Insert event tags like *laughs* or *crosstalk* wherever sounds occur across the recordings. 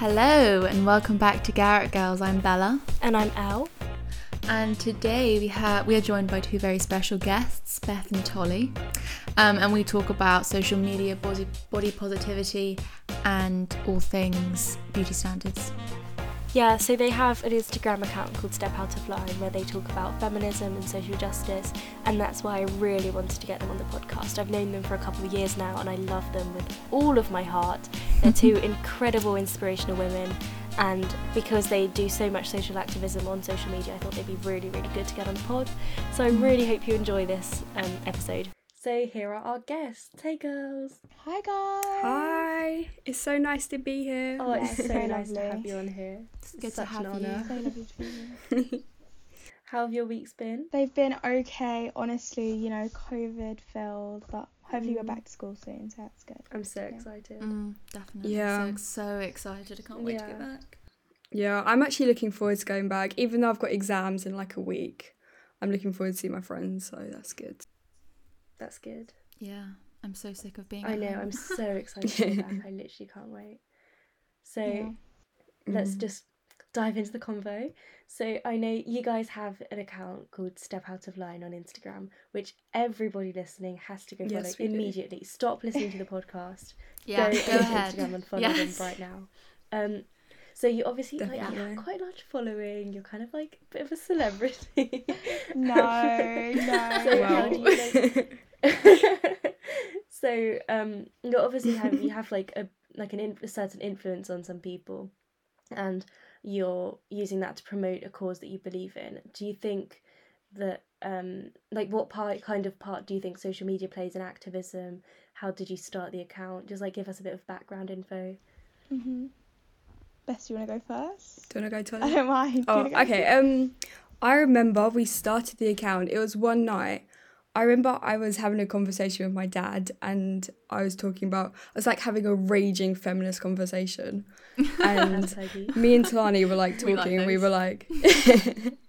Hello and welcome back to Garrett Girls. I'm Bella, And I'm Elle. and today we have we are joined by two very special guests, Beth and Tolly, um, and we talk about social media, body, body positivity, and all things beauty standards. Yeah, so they have an Instagram account called Step Out of Line where they talk about feminism and social justice, and that's why I really wanted to get them on the podcast. I've known them for a couple of years now, and I love them with all of my heart. They're two *laughs* incredible, inspirational women, and because they do so much social activism on social media, I thought they'd be really, really good to get on the pod. So I really hope you enjoy this um, episode. So here are our guests. Hey, girls. Hi guys. Hi, it's so nice to be here. Oh, it's Yeah, so so nice to have you on here. It's good to Such have an you. honour. So lovely to be *laughs* here. How have your weeks been? They've been okay, honestly, you know, COVID filled, but hopefully we're Mm. back to school soon, so that's good. I'm so Yeah. excited. Mm, definitely. Yeah. So, so excited. I can't wait to get back. Yeah, I'm actually looking forward to going back, even though I've got exams in like a week. I'm looking forward to see my friends, so that's good. That's good. Yeah. I'm so sick of being. I know. home. I'm so *laughs* excited to be back. I literally can't wait. So Yeah. let's Mm. just dive into the convo. So I know you guys have an account called Step Out of Line on Instagram, which everybody listening has to go follow Yes, we do. immediately. Stop *laughs* listening to the podcast. yeah. go, Go, ahead. Instagram and follow Yes. them right now. Um, so you obviously like you have quite a large following. You're kind of like a bit of a celebrity. *laughs* No, no. So how do you like? *laughs* so um, you obviously have you have like a like an in, a certain influence on some people, and you're using that to promote a cause that you believe in. Do you think that um like what part kind of part do you think social media plays in activism? How did you start the account? Just like give us a bit of background info. hmm Beth, you want to go first? Do you want to go to I don't mind. Oh, wanna okay. Um, I remember we started the account. It was one night. I remember I was having a conversation with my dad, and I was talking about. I was like having a raging feminist conversation, *laughs* and me and Talani were like *laughs* We talking like and we were like *laughs*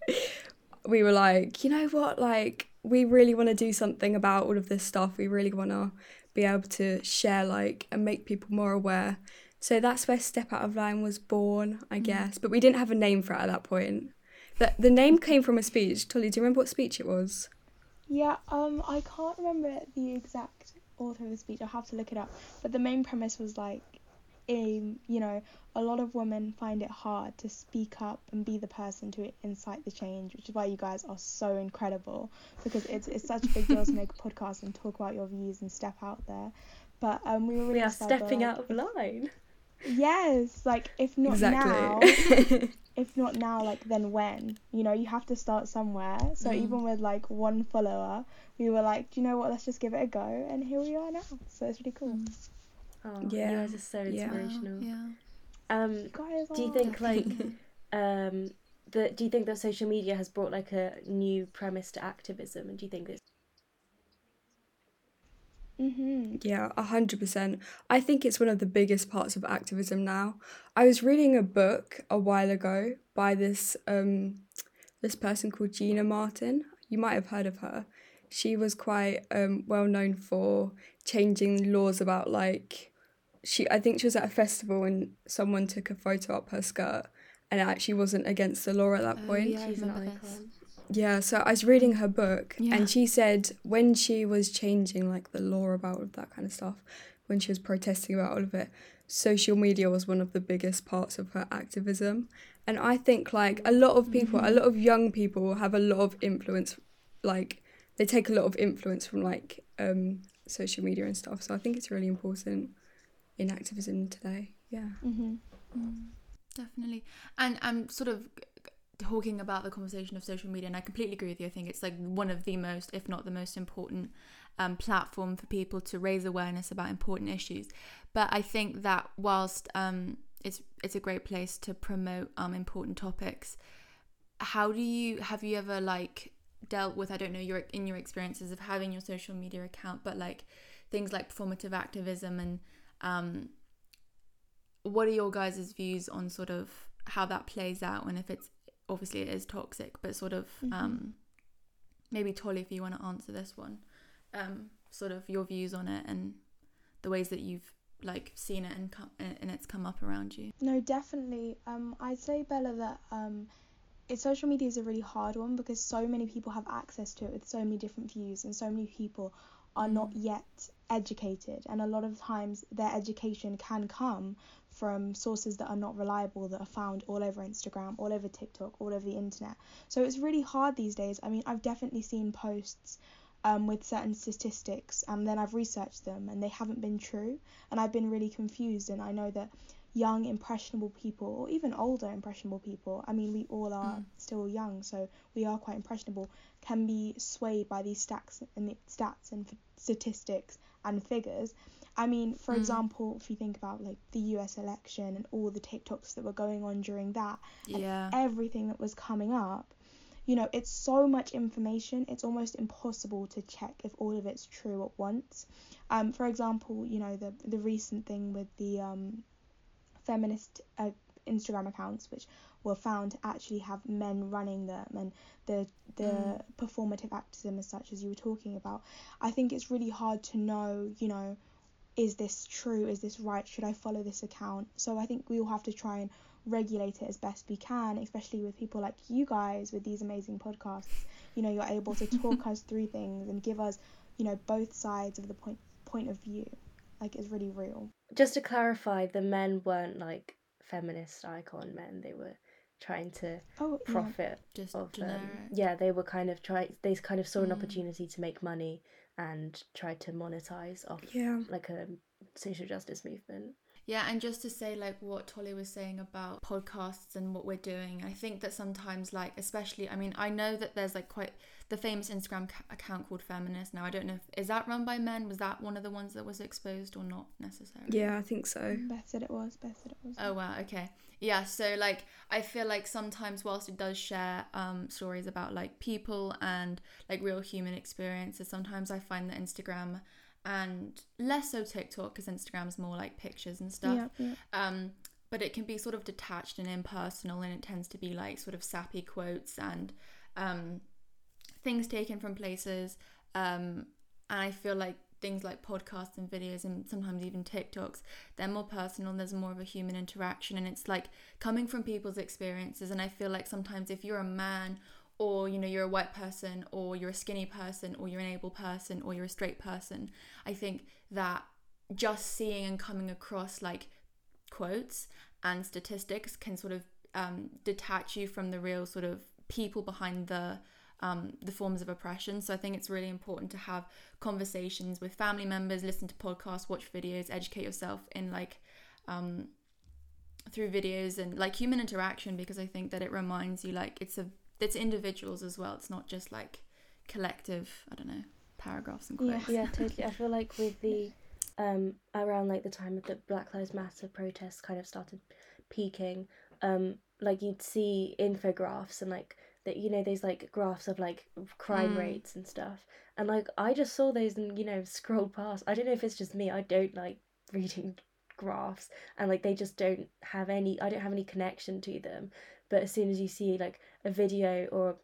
we were like, you know what, like we really want to do something about all of this stuff. We really want to be able to share like and make people more aware. So that's where Step Out of Line was born, I Mm. guess. But we didn't have a name for it at that point. The, the name came from a speech. Tolly, do you remember what speech it was? Yeah, um, I can't remember the exact author of the speech. I'll have to look it up. But the main premise was like, um, you know, a lot of women find it hard to speak up and be the person to incite the change, which is why you guys are so incredible because it's it's such a big deal to make a podcast and talk about your views and step out there. But um, we were really We are stepping like, out of line. Yes, like if not now, *laughs* if not now, like then when? You know, you have to start somewhere. So Mm. even with like one follower, we were like, do you know what? Let's just give it a go, and here we are now. So it's really cool. Oh, you Yeah. guys are so inspirational. Yeah. Um, You guys do you think like um that do you think that social media has brought like a new premise to activism and do you think it's Mhm. Yeah, a hundred percent. I think it's one of the biggest parts of activism now. I was reading a book a while ago by this um this person called Gina Martin. You might have heard of her. She was quite um well known for changing laws about like she I think she was at a festival and someone took a photo up her skirt and it actually wasn't against the law at that Oh, point. yeah. I she's an remember this. Yeah, so I was reading her book Yeah. and she said when she was changing like the law about all of that kind of stuff, when she was protesting about all of it, social media was one of the biggest parts of her activism. And I think like a lot of people, a lot of young people have a lot of influence like they take a lot of influence from like um social media and stuff. So I think it's really important in activism today. Yeah. Mhm. Mm, definitely. And I'm sort of talking about the conversation of social media, and I completely agree with you. I think it's like one of the most, if not the most important um, platform for people to raise awareness about important issues. But I think that whilst um, it's it's a great place to promote um, important topics, how do you have you ever like dealt with I don't know your in your experiences of having your social media account, but like things like performative activism and um, what are your guys' views on sort of how that plays out and if it's obviously it is toxic but sort of Mhm. um maybe Tolly if you want to answer this one um sort of your views on it and the ways that you've like seen it and come and it's come up around you No, definitely. Um, I'd say Bella that um, it, social media is a really hard one because so many people have access to it with so many different views, and so many people are not yet educated, and a lot of times their education can come from sources that are not reliable that are found all over Instagram, all over TikTok, all over the internet. So it's really hard these days. I mean, I've definitely seen posts um, with certain statistics and then I've researched them and they haven't been true and I've been really confused and I know that young impressionable people or even older impressionable people I mean we all are Mm. still young so we are quite impressionable can be swayed by these stats and the stats and f- statistics and figures I mean for Mm. example if you think about like the US election and all the TikToks that were going on during that and yeah everything that was coming up you know it's so much information it's almost impossible to check if all of it's true at once um for example you know the the recent thing with the um feminist uh, instagram accounts which were found to actually have men running them and the the Mm. performative activism as such as you were talking about i think it's really hard to know you know is this true is this right should i follow this account so i think we all have to try and regulate it as best we can, especially with people like you guys with these amazing podcasts. You know, you're able to talk *laughs* us through things and give us, you know, both sides of the point point of view. Like it's really real. Just to clarify, the men weren't like feminist icon men. They were trying to Oh, yeah. profit just of generic um, yeah they were kind of trying they kind of saw an Mm. opportunity to make money and tried to monetize off Yeah. like a social justice movement Yeah, and just to say like what Tolly was saying about podcasts and what we're doing, I think that sometimes like especially I mean I know that there's like quite the famous Instagram ca- account called Feminist. Now I don't know if is that run by men? Was that one of the ones that was exposed or not necessarily? Yeah, I think so. Beth said it was. Beth said it was. Oh wow, okay. Yeah, so like I feel like sometimes whilst it does share um stories about like people and like real human experiences, sometimes I find that Instagram and less so TikTok because Instagram's more like pictures and stuff. Yeah, yeah. Um but it can be sort of detached and impersonal and it tends to be like sort of sappy quotes and um things taken from places um and I feel like things like podcasts and videos and sometimes even TikToks they're more personal and there's more of a human interaction and it's like coming from people's experiences and I feel like sometimes if you're a man or you know you're a white person or you're a skinny person or you're an able person or you're a straight person I think that just seeing and coming across like quotes and statistics can sort of um, detach you from the real sort of people behind the um, the forms of oppression. So I think it's really important to have conversations with family members, listen to podcasts, watch videos, educate yourself in like um, through videos and like human interaction because I think that it reminds you like it's a it's individuals as well. It's not just like collective. I don't know paragraphs and Yeah. quotes. yeah totally i *laughs* feel like with the um around like the time of the black lives matter protests kind of started peaking um like you'd see infographics and like that you know those like graphs of like crime Mm. rates and stuff and like i just saw those and you know scrolled past i don't know if it's just me i don't like reading *laughs* graphs and like they just don't have any i don't have any connection to them but as soon as you see like a video or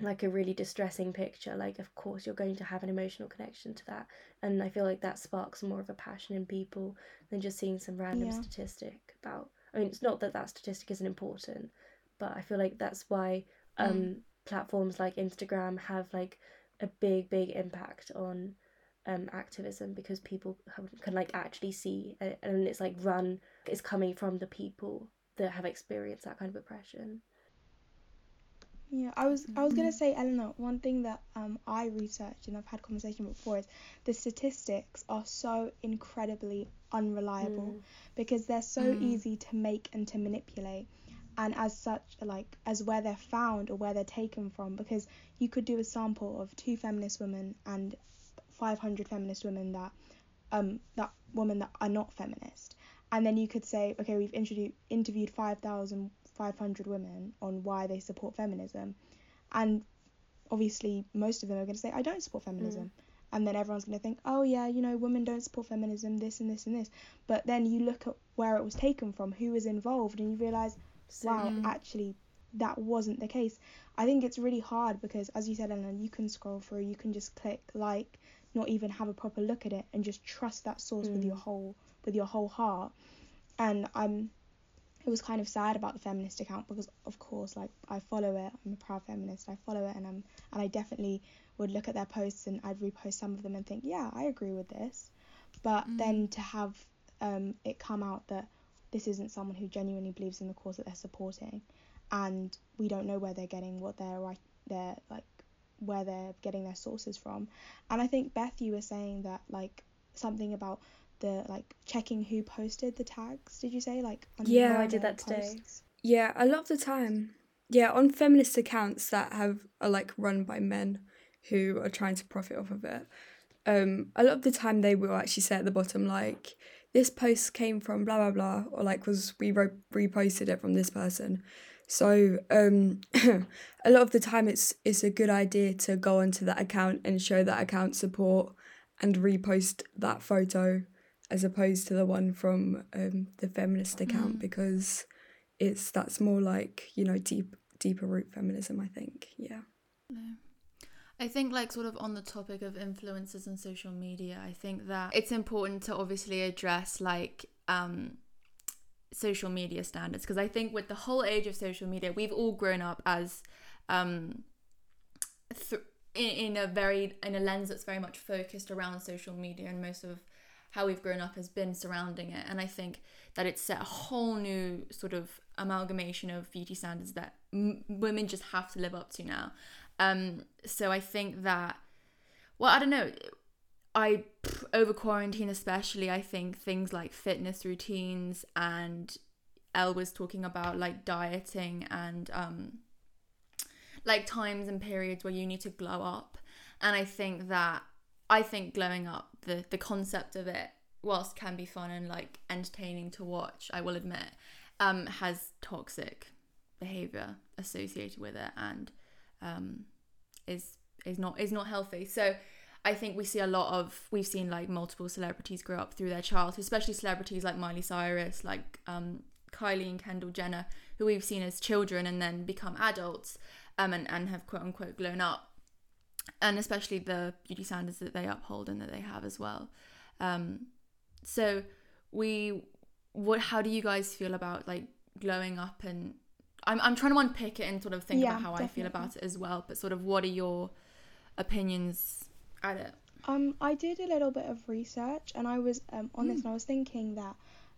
like a really distressing picture like of course you're going to have an emotional connection to that and i feel like that sparks more of a passion in people than just seeing some random Yeah. statistic about i mean it's not that that statistic isn't important but i feel like that's why um Mm. platforms like instagram have like a big big impact on um activism because people have, can like actually see uh, and it's like run it's coming from the people that have experienced that kind of oppression Yeah, I was I was gonna say, Eleanor, one thing that um I researched and I've had conversation before is the statistics are so incredibly unreliable Mm. because they're so Mm. easy to make and to manipulate, and as such, like as where they're found or where they're taken from, because you could do a sample of two feminist women and 500 feminist women that um that women that are not feminist, and then you could say, okay, we've introduced interviewed 5,500 women on why they support feminism, and obviously most of them are going to say, I don't support feminism. And then everyone's going to think, oh yeah, you know, women don't support feminism, this and this and this. But then you look at where it was taken from, who was involved, and you realize, So- wow, Mm. actually, that wasn't the case. I think it's really hard because, as you said, Ellen, you can scroll through, you can just click like, not even have a proper look at it, and just trust that source with Mm. your whole with your whole heart. And I'm it was kind of sad about the feminist account because of course like I follow it. I'm a proud feminist. I follow it and I'm and I definitely would look at their posts and I'd repost some of them and think, yeah, I agree with this. But mm. then to have um, it come out that this isn't someone who genuinely believes in the cause that they're supporting, and we don't know where they're getting what they're right, they're like where they're getting their sources from. And I think Beth, you were saying that like something about the like checking who posted the tags. Did you say like? yeah, I did that today. Yeah, a lot of the time. Yeah, on feminist accounts that have are like run by men who are trying to profit off of it. Um, a lot of the time they will actually say at the bottom like this post came from blah blah blah or like was we re- reposted it from this person so um, *laughs* a lot of the time, it's it's a good idea to go onto that account and show that account support and repost that photo as opposed to the one from um, the feminist account mm. because it's that's more like you know deep deeper root feminism. I think, yeah. I think, like, sort of on the topic of influencers and social media, I think that it's important to obviously address, like, um, social media standards because I think with the whole age of social media, we've all grown up as um, th- in, in a very in a lens that's very much focused around social media, and most of how we've grown up has been surrounding it. And I think that it's set a whole new sort of amalgamation of beauty standards that m- women just have to live up to now. Um, so I think that, well, I don't know I over quarantine especially I think things like fitness routines and Elle was talking about like dieting and um like times and periods where you need to glow up and I think that I think glowing up the the concept of it whilst can be fun and like entertaining to watch I will admit um has toxic behavior associated with it and um is is not is not healthy. So I think we see a lot of we've seen like multiple celebrities grow up through their childhood, especially celebrities like Miley Cyrus, like um, Kylie and Kendall Jenner, who we've seen as children and then become adults, um, and and have quote unquote grown up, and especially the beauty standards that they uphold and that they have as well. Um, so we, what? How do you guys feel about like glowing up and? I'm I'm trying to unpick it and sort of think yeah, about how definitely. I feel about it as well. But sort of, what are your opinions at it? Um, I did a little bit of research and I was um, on mm. this and I was thinking that,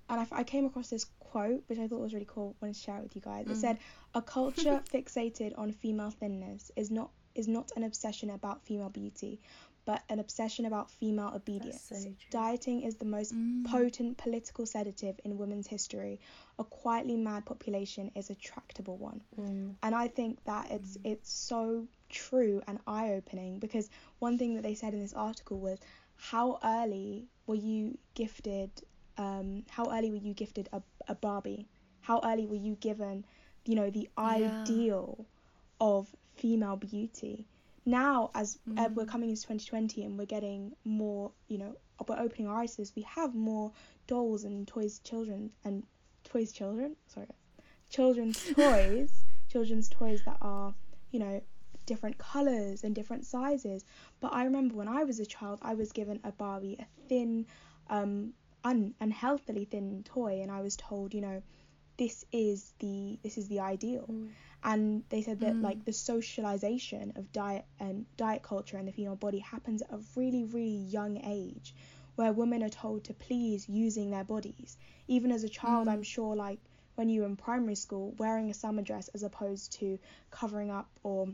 and I, I, came across this quote which I thought was really cool. Wanted to share it with you guys. Mm. It said, "A culture *laughs* fixated on female thinness is not is not an obsession about female beauty, but an obsession about female obedience. So Dieting is the most mm. potent political sedative in women's history. A quietly mad population is a tractable one. Mm. And I think that it's mm. it's so true and eye-opening because one thing that they said in this article was how early were you gifted um, how early were you gifted a, a Barbie? How early were you given, you know, the yeah. ideal of female beauty? now as mm. uh, we're coming into 2020 and we're getting more you know we're opening our eyes to this we have more dolls and toys children and toys children sorry children's *laughs* toys children's toys that are you know different colors and different sizes but i remember when i was a child i was given a barbie a thin um un- unhealthily thin toy and i was told you know this is the this is the ideal mm and they said that mm. like the socialization of diet and diet culture and the female body happens at a really really young age where women are told to please using their bodies even as a child mm. i'm sure like when you were in primary school wearing a summer dress as opposed to covering up or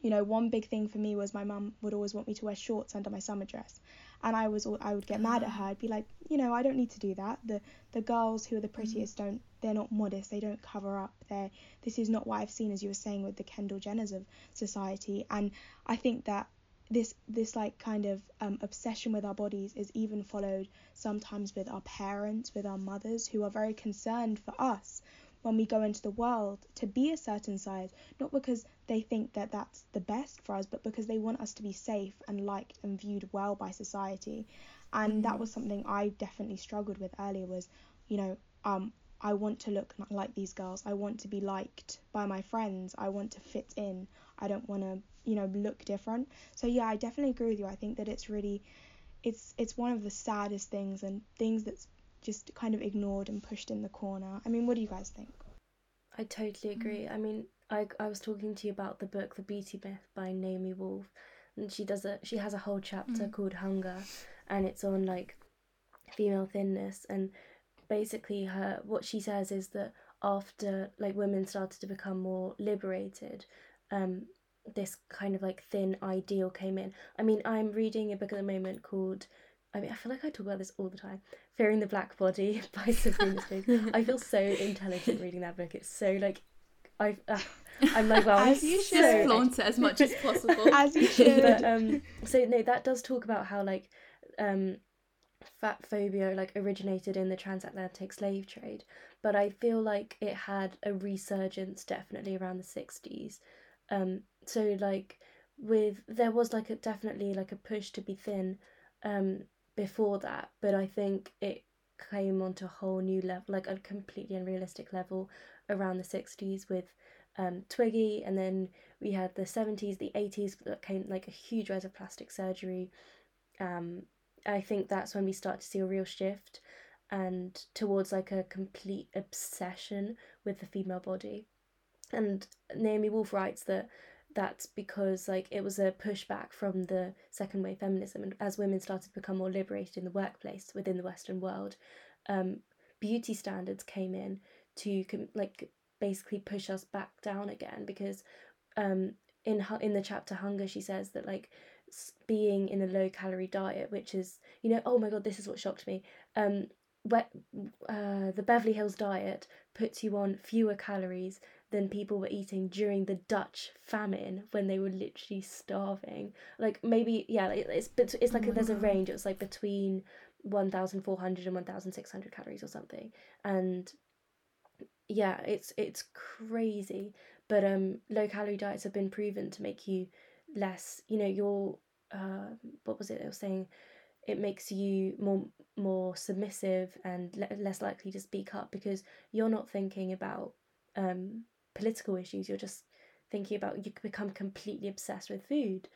you know one big thing for me was my mum would always want me to wear shorts under my summer dress and I was I would get mad at her. I'd be like, you know, I don't need to do that. The the girls who are the mm. prettiest don't they're not modest. They don't cover up. They this is not what I've seen as you were saying with the Kendall Jenners of society. And I think that this this like kind of um, obsession with our bodies is even followed sometimes with our parents, with our mothers who are very concerned for us when we go into the world to be a certain size, not because they think that that's the best for us, but because they want us to be safe and liked and viewed well by society. And mm-hmm. that was something I definitely struggled with earlier was, you know, um, I want to look like these girls. I want to be liked by my friends. I want to fit in. I don't want to, you know, look different. So yeah, I definitely agree with you. I think that it's really it's it's one of the saddest things and things that's just kind of ignored and pushed in the corner. I mean, what do you guys think? I totally agree. I mean, I I was talking to you about the book The Beauty Myth by Naomi Wolf, and she does a she has a whole chapter Mm. called Hunger, and it's on like female thinness and basically her what she says is that after like women started to become more liberated, um, this kind of like thin ideal came in. I mean, I'm reading a book at the moment called. I mean, I feel like I talk about this all the time. Fearing the Black Body *laughs* by Sabrina Strings. I feel *laughs* so intelligent reading that book. It's so like, I, uh, I'm like, *laughs* wow, I'm As you so should. Just flaunt it as much as possible. As you should. but um so no that does talk about how like um fat phobia like originated in the transatlantic slave trade but i feel like it had a resurgence definitely around the 60s um so like with there was like a definitely like a push to be thin um before that but i think it came onto a whole new level like a completely unrealistic level around the 60s with um twiggy and then we had the 70s the 80s that came like a huge rise of plastic surgery. Um i think that's when we start to see a real shift and towards like a complete obsession with the female body. And naomi wolf writes that that's because like it was a pushback from the second wave feminism and as women started to become more liberated in the workplace within the western world um beauty standards came in to like basically push us back down again because um in in the chapter hunger she says that like being in a low calorie diet which is you know oh my god this is what shocked me. Um wet, uh, the Beverly Hills diet puts you on fewer calories than people were eating during the Dutch famine when they were literally starving. Like maybe yeah, like, it's bet- it's like Oh my there's a range. It was like between 1,400 and 1,600 calories or something, and yeah, it's it's crazy. But um, low calorie diets have been proven to make you less. You know, your uh, what was it? It was saying it makes you more more submissive and le- less likely to speak up because you're not thinking about um, political issues. You're just thinking about you become completely obsessed with food,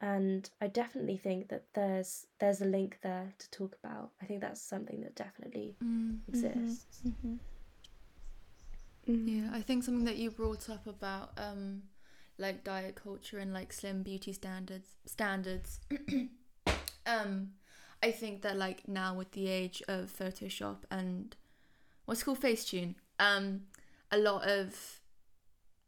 and I definitely think that there's there's a link there to talk about. I think that's something that definitely Mm. exists. Mhm. Mm. Yeah, I think something that you brought up about um like diet culture and like slim beauty standards standards *coughs* um I think that like now with the age of Photoshop and what's it called Facetune um a lot of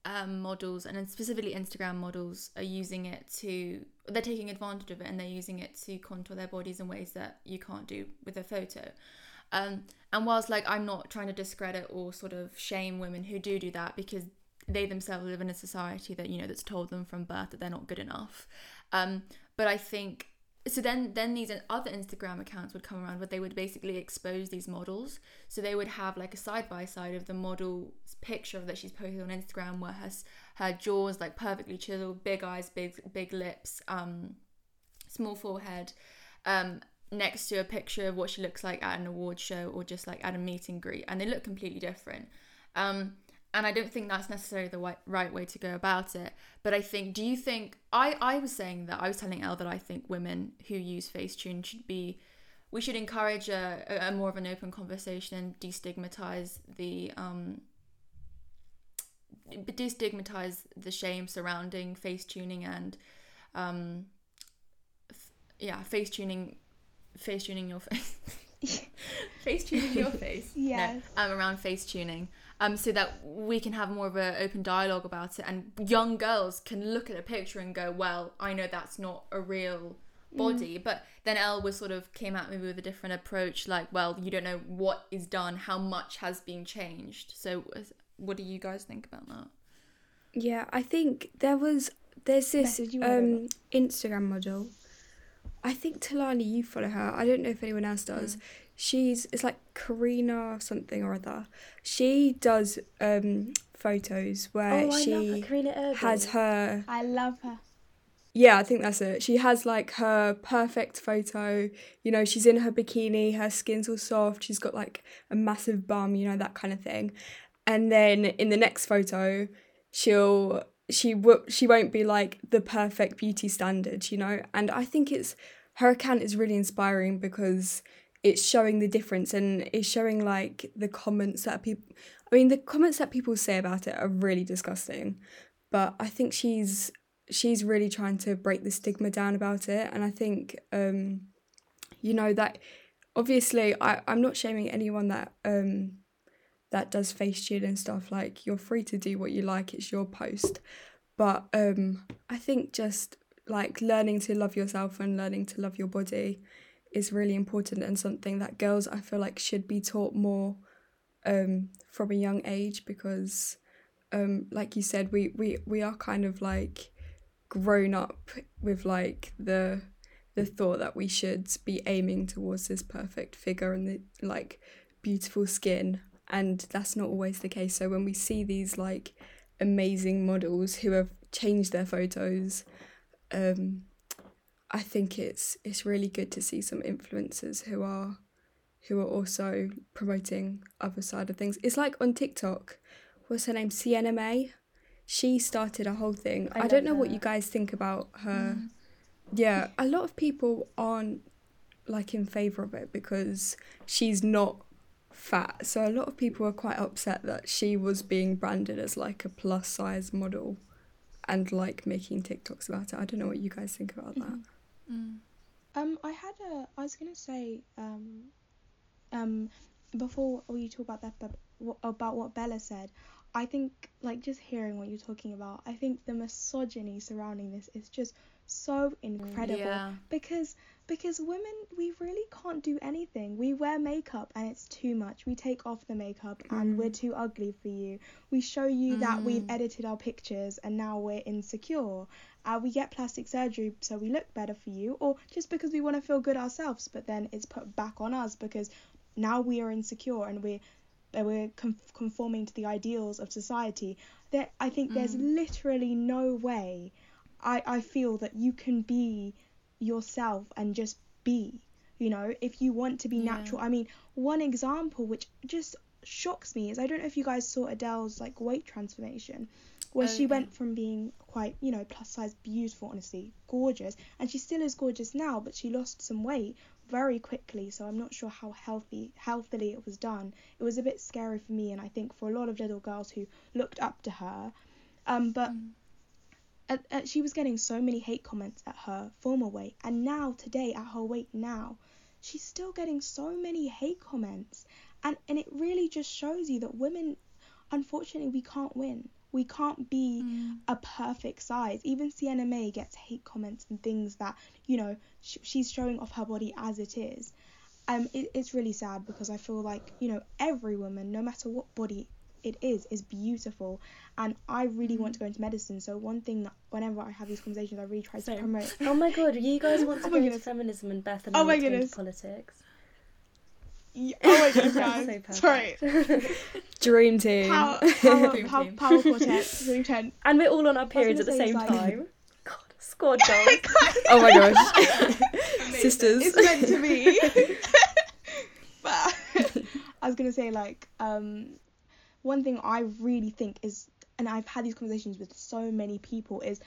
um models and specifically Instagram models are using it to they're taking advantage of it and they're using it to contour their bodies in ways that you can't do with a photo um, and whilst like I'm not trying to discredit or sort of shame women who do do that because they themselves live in a society that you know that's told them from birth that they're not good enough. Um, but I think so. Then then these other Instagram accounts would come around where they would basically expose these models. So they would have like a side by side of the model's picture that she's posted on Instagram where her her jaws like perfectly chiseled, big eyes, big big lips, um, small forehead. Um, next to a picture of what she looks like at an award show or just like at a meet and greet and they look completely different um and i don't think that's necessarily the right, right way to go about it but i think do you think i i was saying that i was telling elle that i think women who use facetune should be we should encourage a, a, a more of an open conversation and destigmatize the um destigmatize the shame surrounding face tuning and um f- yeah face tuning face tuning your face *laughs* face tuning your *laughs* face Yes. no, um around face tuning um so that we can have more of an open dialogue about it. And young girls can look at a picture and go well i know that's not a real body. But then Elle was sort of came at me with a different approach like well you don't know what is done how much has been changed. So what do you guys think about that? Yeah, I think there was there's this Becky, do you wanna go um Instagram model. I think Talani, you follow her. I don't know if anyone else does. She's it's like Karina something or other. She does um photos where oh, I she love her. Karina has her I love her. yeah, I think that's it. She has like her perfect photo. You know, she's in her bikini, her skin's all soft, she's got like a massive bum, you know, that kind of thing. And then in the next photo, she'll she w- she won't be like the perfect beauty standard, you know. And I think it's her account is really inspiring because it's showing the difference and it's showing like the comments that people I mean the comments that people say about it are really disgusting but I think she's she's really trying to break the stigma down about it and I think um you know that obviously I, I'm not shaming anyone that um that does face shield and stuff like you're free to do what you like it's your post but um I think just like learning to love yourself and learning to love your body is really important and something that girls I feel like should be taught more um from a young age because um like you said we we we are kind of like grown up with like the the thought that we should be aiming towards this perfect figure and the like beautiful skin and that's not always the case. So when we see these like amazing models who have changed their photos um I think it's it's really good to see some influencers who are who are also promoting other side of things. It's like on TikTok, what's her name? Sienna Mae. She started a whole thing. I I, don't know what you guys think about her. Mm-hmm. Yeah, a lot of people aren't like in favor of it because she's not fat. So a lot of people are quite upset that she was being branded as like a plus size model and like making TikToks about it. I don't know what you guys think about that. Mm-hmm. Mm. Um, I had a. I was gonna say. Um, um, before we talk about that, but about what Bella said, I think like just hearing what you're talking about, I think the misogyny surrounding this is just so incredible Yeah. because because women we really can't do anything. We wear makeup and it's too much. We take off the makeup and we're too ugly for you. We show you that we've edited our pictures and now we're insecure. Uh, we get plastic surgery so we look better for you, or just because we want to feel good ourselves, but then it's put back on us because now we are insecure and we're uh, we're con- conforming to the ideals of society. There, I think there's literally no way. I I feel that you can be yourself and just be. You know, if you want to be Yeah. natural. I mean, one example which just shocks me is I don't know if you guys saw Adele's like weight transformation, where Oh, she yeah. went from being quite you know plus size, beautiful, honestly, gorgeous, and she still is gorgeous now, but she lost some weight very quickly. So I'm not sure how healthy healthily it was done. It was a bit scary for me, and I think for a lot of little girls who looked up to her. Um, but uh, uh, she was getting so many hate comments at her former weight, and now today at her weight now, she's still getting so many hate comments, and and it really just shows you that women, unfortunately, we can't win. We can't be Mm. a perfect size. Even Sienna Mae gets hate comments and things that you know sh- she's showing off her body as it is. Um, it, it's really sad because I feel like you know every woman, no matter what body it is, is beautiful, and I really want to go into medicine. So one thing that whenever I have these conversations, I really try to promote. Oh my god, you guys want *laughs* to Oh go into feminism and Beth and Oh my want to go into goodness. politics. Yeah, oh my *laughs* goodness, That's guys! so Sorry. perfect. *laughs* Dream team. Power, power, Dream power, team. power quartet, dream ten. and we're all on our periods at the same like- time. God, squad goals. oh my gosh. Sisters. It's meant to be. but I was gonna say like um, one thing I really think is, and I've had these conversations with so many people is,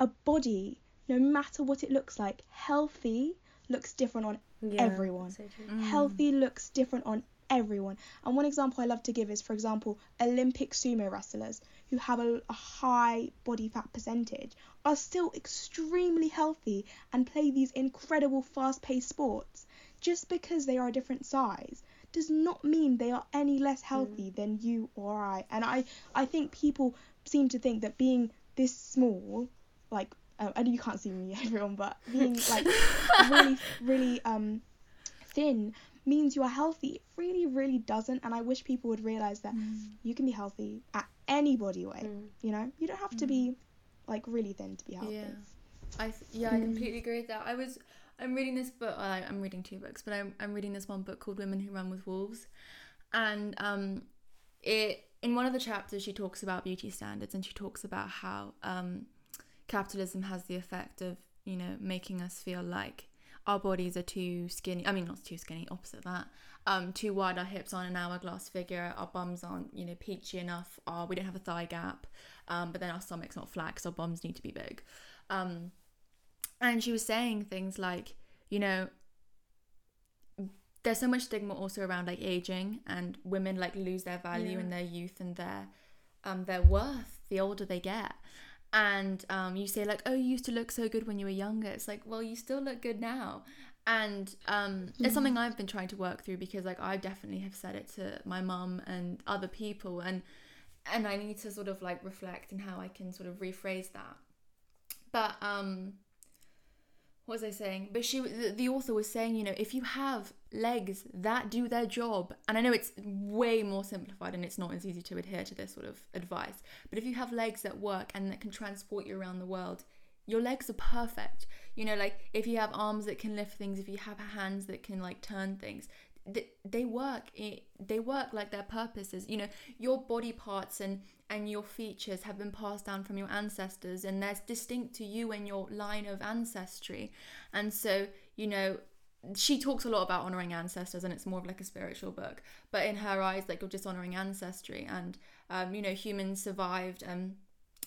a body, no matter what it looks like, healthy looks different on Yeah, Everyone. so. Mm. healthy looks different on everyone. And one example I love to give is, for example, Olympic sumo wrestlers who have a, a high body fat percentage are still extremely healthy and play these incredible fast paced sports. Just because they are a different size does not mean they are any less healthy than you or I. And I, I think people seem to think that being this small, like, uh, I know you can't see me, *laughs* everyone, but being like really, *laughs* really um thin means you are healthy. It really, really doesn't. And I wish people would realize that you can be healthy at any body weight. Mm. You know, you don't have to be like really thin to be healthy. Yeah, I th- yeah I completely agree with that. I was I'm reading this book. I, I'm reading two books, but I'm I'm reading this one book called Women Who Run with Wolves, and um, it in one of the chapters she talks about beauty standards and she talks about how um, capitalism has the effect of you know making us feel like our bodies are too skinny. I mean, not too skinny. Opposite that. Um, too wide. Our hips aren't an hourglass figure. Our bums aren't you know peachy enough. Our, we don't have a thigh gap. Um, but then our stomach's not flat because our bums need to be big. Um, and she was saying things like, you know, there's so much stigma also around like aging and women like lose their value Yeah. in their youth and their um their worth the older they get. And um you say like oh you used to look so good when you were younger. It's like well you still look good now. And um it's something i've been trying to work through because like i definitely have said it to my mum and other people and and i need to sort of like reflect in how i can sort of rephrase that. But um what was I saying? But she, the, the author was saying, you know, if you have legs that do their job, and I know it's way more simplified and it's not as easy to adhere to this sort of advice, but if you have legs that work and that can transport you around the world, your legs are perfect. You know, like if you have arms that can lift things, if you have hands that can like turn things, they, work. It, they work like their purposes. You know, your body parts and and your features have been passed down from your ancestors and they're distinct to you and your line of ancestry and so you know she talks a lot about honoring ancestors and it's more of like a spiritual book but in her eyes like you're just honoring ancestry and um, you know humans survived and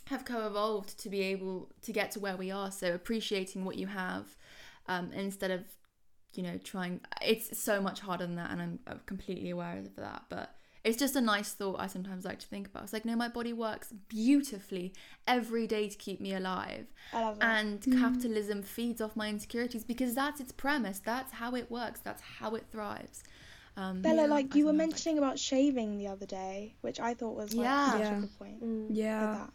have co-evolved to be able to get to where we are so appreciating what you have um, instead of you know trying it's so much harder than that and i'm, I'm completely aware of that but it's just a nice thought I sometimes like to think about. It's like, no, my body works beautifully every day to keep me alive. I love that. And capitalism feeds off my insecurities because that's its premise. That's how it works. That's how it thrives. Um, Bella, yeah, like I you were sometimes like- mentioning about shaving the other day, which I thought was like Yeah. such Yeah. a good point. Mm. with Yeah.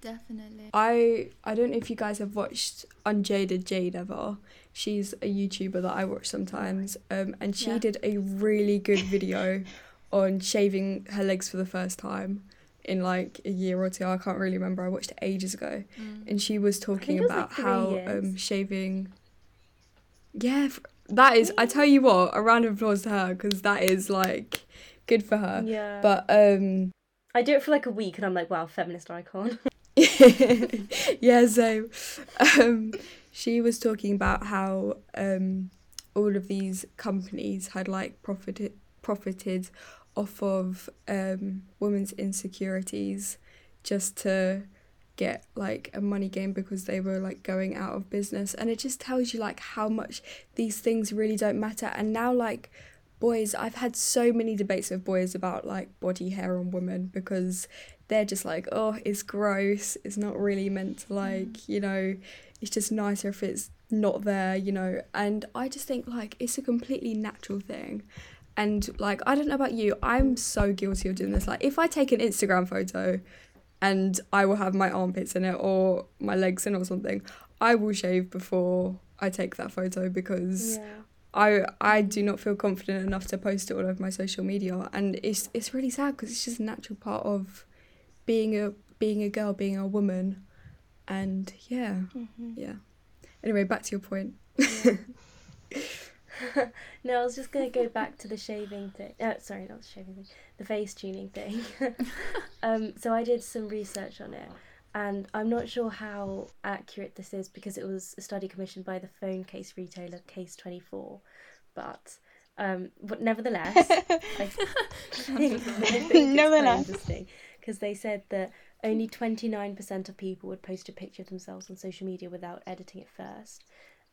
Definitely. I I don't know if you guys have watched Unjaded Jade ever. She's a YouTuber that I watch sometimes. Um, and she Yeah. did a really good video on shaving her legs for the first time in like a year or two. I can't really remember. I watched it ages ago, Mm. and she was talking was, about like, how um shaving. Yeah, that is. I tell you what, a round of applause to her because that is like good for her. Yeah. But um. I do it for like a week and I'm like, wow, feminist icon. *laughs* *laughs* yeah, so um, she was talking about how um, all of these companies had like profited profited off of um, women's insecurities just to get like a money game because they were like going out of business. And it just tells you like how much these things really don't matter. And now like boys i've had so many debates with boys about like body hair on women because they're just like oh it's gross. It's not really meant to mm. like you know it's just nicer if it's not there you know? And i just think like it's a completely natural thing. And like i don't know about you i'm so guilty of doing this. Like if i take an instagram photo and I will have my armpits in it or my legs in it or something, I will shave before I take that photo because yeah. I I do not feel confident enough to post it all over my social media, and it's it's really sad because it's just a natural part of being a being a girl, being a woman, and yeah, Mhm. yeah. Anyway, back to your point. *laughs* no, I was just gonna go back to the shaving thing. Uh, sorry, not the shaving thing. The face tuning thing. *laughs* um, so I did some research on it, and I'm not sure how accurate this is because it was a study commissioned by the phone case retailer Case Twenty Four, but um, but nevertheless, *laughs* I think, I think it's Nevertheless. interesting because they said that only 29% of people would post a picture of themselves on social media without editing it first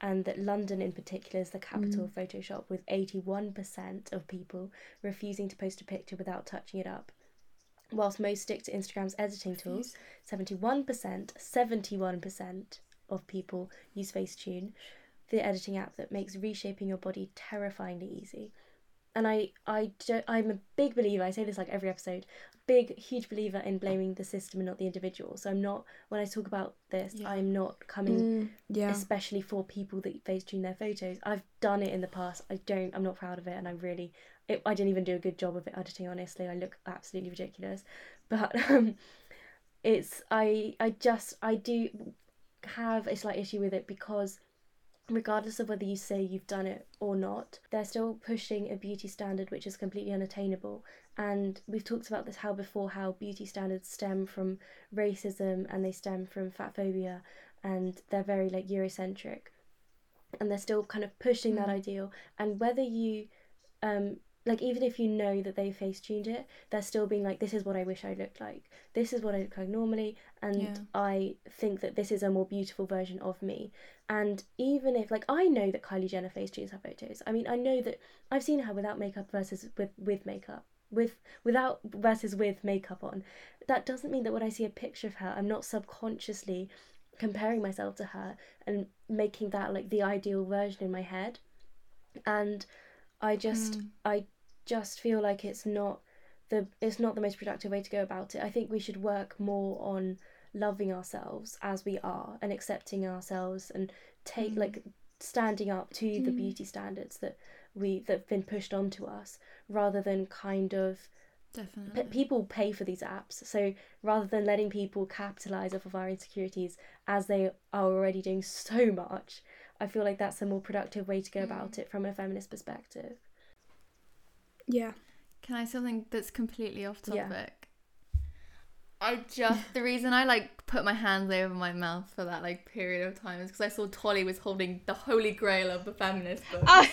and that London in particular is the capital of mm. Photoshop, with 81% of people refusing to post a picture without touching it up. Whilst most stick to Instagram's editing tools, 71%, 71% of people use Facetune, the editing app that makes reshaping your body terrifyingly easy. And I, I don't, I'm a big believer, I say this like every episode, big, huge believer in blaming the system and not the individual. So I'm not, when I talk about this, Yeah. I'm not coming yeah. especially for people that face tune their photos. I've done it in the past. I don't. I'm not proud of it, and I really. It, I didn't even do a good job of it editing. Honestly, I look absolutely ridiculous. But *laughs* um, it's I. I just I do have a slight issue with it because regardless of whether you say you've done it or not, they're still pushing a beauty standard which is completely unattainable. And we've talked about this how before how beauty standards stem from racism and they stem from fat phobia and they're very like Eurocentric. And they're still kind of pushing that Mm. ideal. And whether you um like even if you know that they face tuned it, they're still being like, This is what I wish I looked like. This is what I look like normally and Yeah. I think that this is a more beautiful version of me And even if, like, I know that Kylie Jenner face tunes her photos. I mean, I know that I've seen her without makeup versus with with makeup, with without versus with makeup on. That doesn't mean that when I see a picture of her, I'm not subconsciously comparing myself to her and making that like the ideal version in my head. And I just, Mm. I just feel like it's not the it's not the most productive way to go about it. I think we should work more on loving ourselves as we are and accepting ourselves and take Mm. like standing up to the Mm. beauty standards that we that've been pushed onto us rather than kind of Definitely. p- people pay for these apps so rather than letting people capitalize off of our insecurities as they are already doing so much i feel like that's a more productive way to go about it from a feminist perspective Yeah. Can I say something that's completely off Yeah. Topic? I just the reason I like put my hands over my mouth for that like period of time is because I saw Tolly was holding the holy grail of the feminist book. Oh.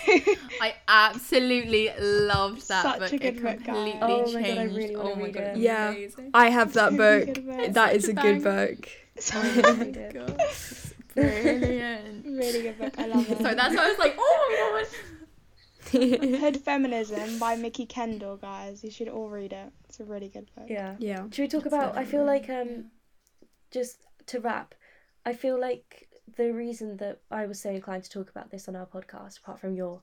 I absolutely loved that Such book. a good it book, guys. completely Oh my God, I changed. really oh my read god, it. it Yeah. amazing. I have that book. good book. That is a good book. *laughs* Oh my God. God, it's brilliant. *laughs* really good book. I love it. so that's why I was like, oh my god. *laughs* *laughs* Hood Feminism by Mikki Kendall, guys. You should all read it. It's a really good book. yeah yeah. should we talk That's about i feel like definitely- um just to wrap i feel like the reason that i was so inclined to talk about this on our podcast apart from your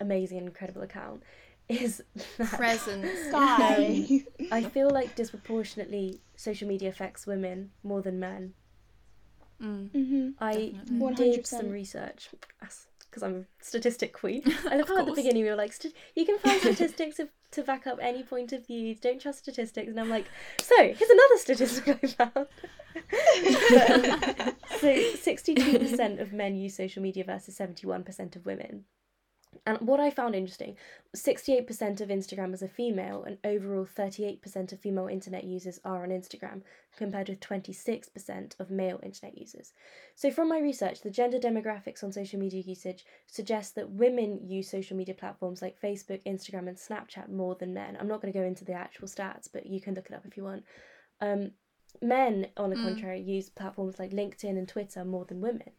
amazing and incredible account is that presence. *laughs* Guys. I feel like disproportionately social media affects women more than men. Mm. hmm I Definitely. did some 100%. research because I'm a statistic queen. *laughs* I love how at the beginning we were like, you can find *laughs* statistics of, to back up any point of view. Don't trust statistics. And I'm like, so here's another statistic I found. But, *laughs* um, so 62% of men use social media versus 71% of women. And what I found interesting, 68% of Instagrammers are female, and overall 38% of female internet users are on Instagram, compared with 26% of male internet users. So, from my research, the gender demographics on social media usage suggests that women use social media platforms like Facebook, Instagram, and Snapchat more than men. I'm not going to go into the actual stats, but you can look it up if you want. Um, men, on the Mm. contrary, use platforms like LinkedIn and Twitter more than women.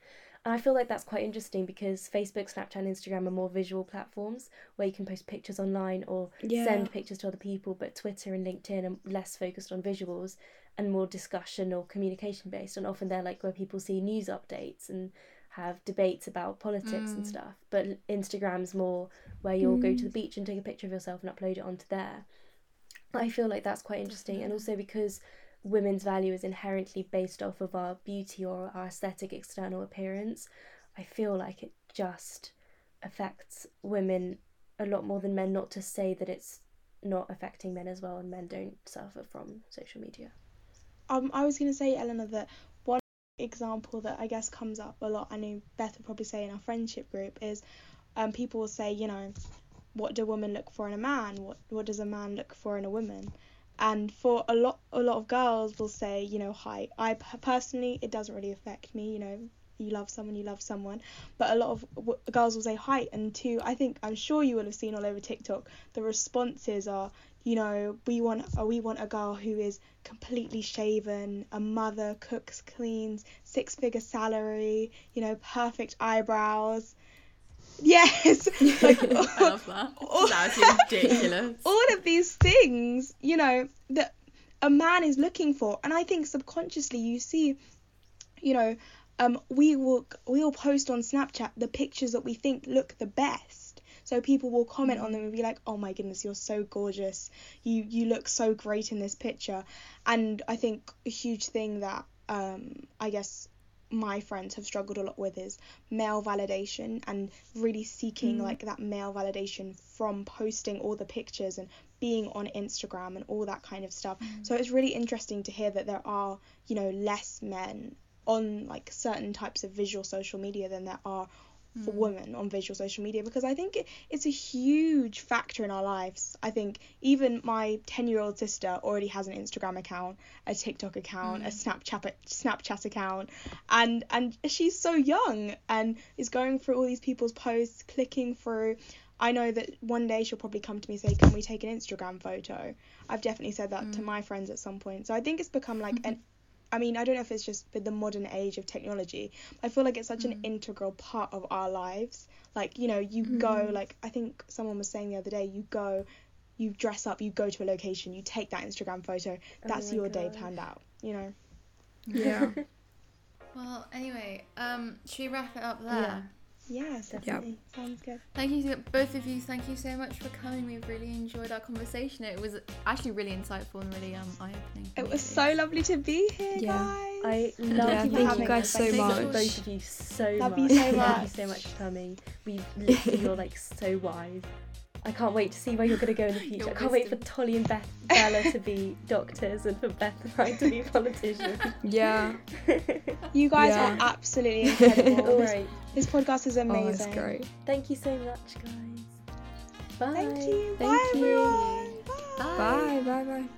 And I feel like that's quite interesting because Facebook, Snapchat, and Instagram are more visual platforms where you can post pictures online or Yeah. send pictures to other people, but Twitter and LinkedIn are less focused on visuals and more discussion or communication based. And often they're like where people see news updates and have debates about politics and Mm. stuff. But Instagram's more where you'll go to the beach and take a picture of yourself and upload it onto there. I feel like that's quite interesting, and also because women's value is inherently based off of our beauty or our aesthetic external appearance, I feel like it just affects women a lot more than men. Not to say that it's not affecting men as well, and men don't suffer from social media. Um, I was going to say, Eleanor, that one example that I guess comes up a lot, I know Beth would probably say in our friendship group, is um, people will say, you know, what do women look for in a man? What what does a man look for in a woman? And for a lot a lot of girls will say, you know, height. i personally, it doesn't really affect me. You know, you love someone, you love someone. But a lot of w- girls will say height. And two, I think I'm sure you will have seen all over TikTok. The responses are, you know, we want uh, we want a girl who is completely shaven, a mother, cooks, cleans, six figure salary, you know, perfect eyebrows. Yes, like *laughs* I love that. *laughs* Oh. That's ridiculous. all these things, you know, that a man is looking for. And I think subconsciously you see, you know, um, we will we will post on Snapchat the pictures that we think look the best. So people will comment on them and be like, "Oh my goodness, you're so gorgeous. You you look so great in this picture." And I think a huge thing that um, I guess my friends have struggled a lot with is male validation and really seeking Mm. like that male validation from posting all the pictures and being on Instagram and all that kind of stuff. So it's really interesting to hear that there are, you know, less men on like certain types of visual social media than there are for women on visual social media because I think it, it's a huge factor in our lives. I think even my 10 year old sister already has an Instagram account, a TikTok account, a mm. Snapchat Snapchat account, and and she's so young and is going through all these people's posts, clicking through. I know that one day she'll probably come to me and say, "Can we take an Instagram photo?" I've definitely said that to mm. my friends at some point. So I think it's become like mm-hmm. an I mean, I don't know if it's just with the modern age of technology. I feel like it's such an Mm. integral part of our lives. Like, you know, you go, like, I think someone was saying the other day, you go, you dress up, you go to a location, you take that Instagram photo, that's my your day planned out, you know? Yeah. *laughs* Well, anyway, um, should we wrap it up there? Yeah. Yeah, definitely. Sounds good. Thank you, to both of you. Thank you so much for coming. We've really enjoyed our conversation. It was actually really insightful and really um eye-opening. It was so lovely to be here, Yeah. guys. I love Yeah, you. thank you guys us. so Thank you Thank much. both of you so Love much. you so much. Thank you so much for coming. We literally, you're like so wise. I can't wait to see where you're going to go in the *laughs* future. I can't wait for. Tolly and Beth, Bella to be *laughs* doctors and for Beth and Ryan to be *laughs* politicians. Yeah. You guys Yeah. are absolutely incredible. All this, this podcast is Oh, amazing. it's great. Thank you so much, guys. Bye. Thank you. Thank Bye, you. everyone. Bye. Bye. Bye. Bye.